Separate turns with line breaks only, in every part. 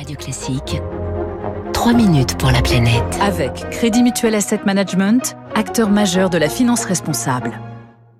Radio Classique. 3 minutes pour la planète.
Avec Crédit Mutuel Asset Management, acteur majeur de la finance responsable.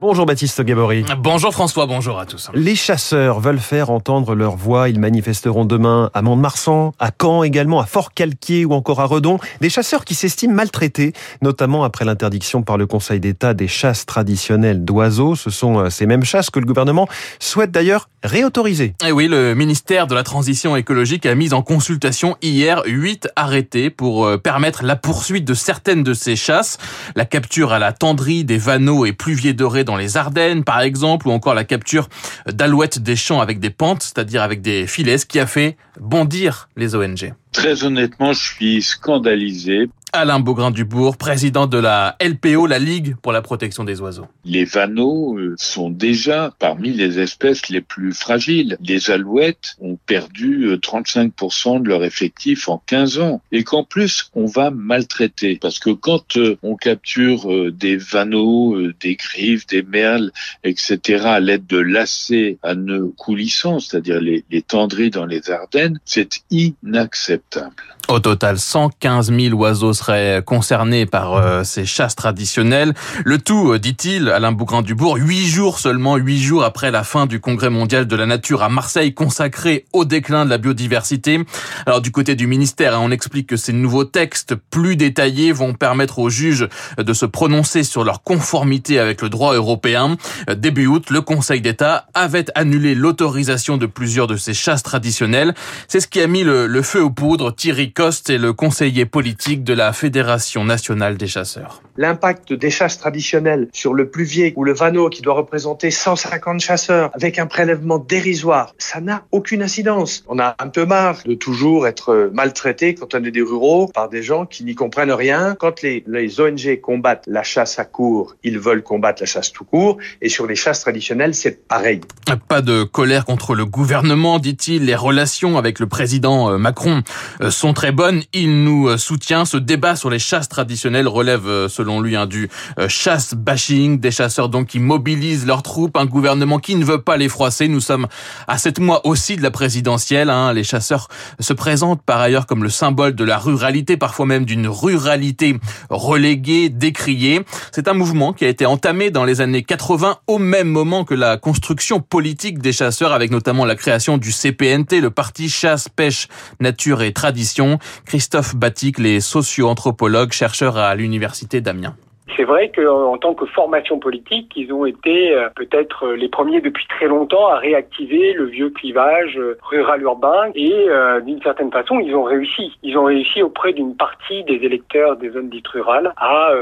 Bonjour Baptiste Gabory.
Bonjour François, bonjour à tous.
Les chasseurs veulent faire entendre leur voix. Ils manifesteront demain à Mont-de-Marsan, à Caen également, à Fort-Calquier ou encore à Redon. Des chasseurs qui s'estiment maltraités, notamment après l'interdiction par le Conseil d'État des chasses traditionnelles d'oiseaux. Ce sont euh, ces mêmes chasses que le gouvernement souhaite d'ailleurs réautoriser.
Et eh oui, le ministère de la Transition écologique a mis en consultation hier huit arrêtés pour euh, permettre la poursuite de certaines de ces chasses. La capture à la tendrie des vanneaux et pluviers dorés dans les Ardennes, par exemple, ou encore la capture d'alouettes des champs avec des pentes, c'est-à-dire avec des filets, ce qui a fait bondir les ONG.
Très honnêtement, je suis scandalisé
Alain Beaugrain-Dubourg, président de la LPO, la Ligue pour la protection des oiseaux.
Les vanneaux euh, sont déjà parmi les espèces les plus fragiles. Les alouettes ont perdu 35% euh, de leur effectif en 15 ans et qu'en plus on va maltraiter parce que quand euh, on capture des vanneaux, des griffes, des merles, etc. à l'aide de lacets à nœuds coulissants, c'est-à-dire les, les dans les Ardennes, c'est inacceptable.
Au total, 115 000 oiseaux seraient concernés par euh, ces chasses traditionnelles. Le tout, euh, dit-il, Alain Bougrain-Dubourg, huit jours seulement, huit jours après la fin du Congrès mondial de la nature à Marseille consacré au déclin de la biodiversité. Alors du côté du ministère, hein, on explique que ces nouveaux textes plus détaillés vont permettre aux juges de se prononcer sur leur conformité avec le droit européen. Début août, le Conseil d'État avait annulé l'autorisation de plusieurs de ces chasses traditionnelles. C'est ce qui a mis le, le feu aux poudres. Thierry Coste est le conseiller politique de la Fédération nationale des chasseurs.
L'impact des chasses traditionnelles sur le pluvier ou le vanneau qui doit représenter 150 chasseurs avec un prélèvement dérisoire, ça n'a aucune incidence. On a un peu marre de toujours être maltraité quand on est des ruraux par des gens qui n'y comprennent rien. Quand les, les ONG combattent la chasse à court, ils veulent combattre la chasse tout court. Et sur les chasses traditionnelles, c'est pareil.
Pas de colère contre le gouvernement, dit-il. Les relations avec le président euh, Macron euh, sont très bonne. Il nous euh, soutient. Ce débat sur les chasses traditionnelles relève, euh, selon lui, un du euh, chasse bashing, des chasseurs donc qui mobilisent leurs troupes, un gouvernement qui ne veut pas les froisser. Nous sommes à sept mois aussi de la présidentielle. Hein. Les chasseurs se présentent par ailleurs comme le symbole de la ruralité, parfois même d'une ruralité reléguée, décriée. C'est un mouvement qui a été entamé dans les années 80 au même moment que la construction politique des chasseurs, avec notamment la création du CPNT, le parti chasse, pêche, nature et tradition. Christophe Batic, les socio-anthropologues, chercheurs à l'université d'Amiens.
C'est vrai qu'en tant que formation politique, ils ont été euh, peut-être les premiers depuis très longtemps à réactiver le vieux clivage euh, rural-urbain et euh, d'une certaine façon, ils ont réussi. Ils ont réussi auprès d'une partie des électeurs des zones dites rurales à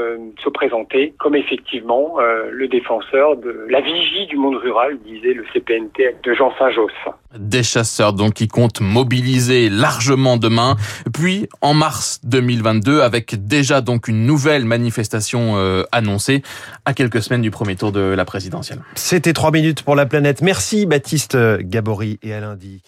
se présenter comme effectivement le défenseur de la vigie du monde rural, disait le CPNT de Jean Saint-Josse.
Des chasseurs donc qui comptent mobiliser largement demain, puis en mars 2022 avec déjà donc une nouvelle manifestation euh, annoncée à quelques semaines du premier tour de la présidentielle.
C'était trois minutes pour la planète. Merci Baptiste Gabory et à lundi.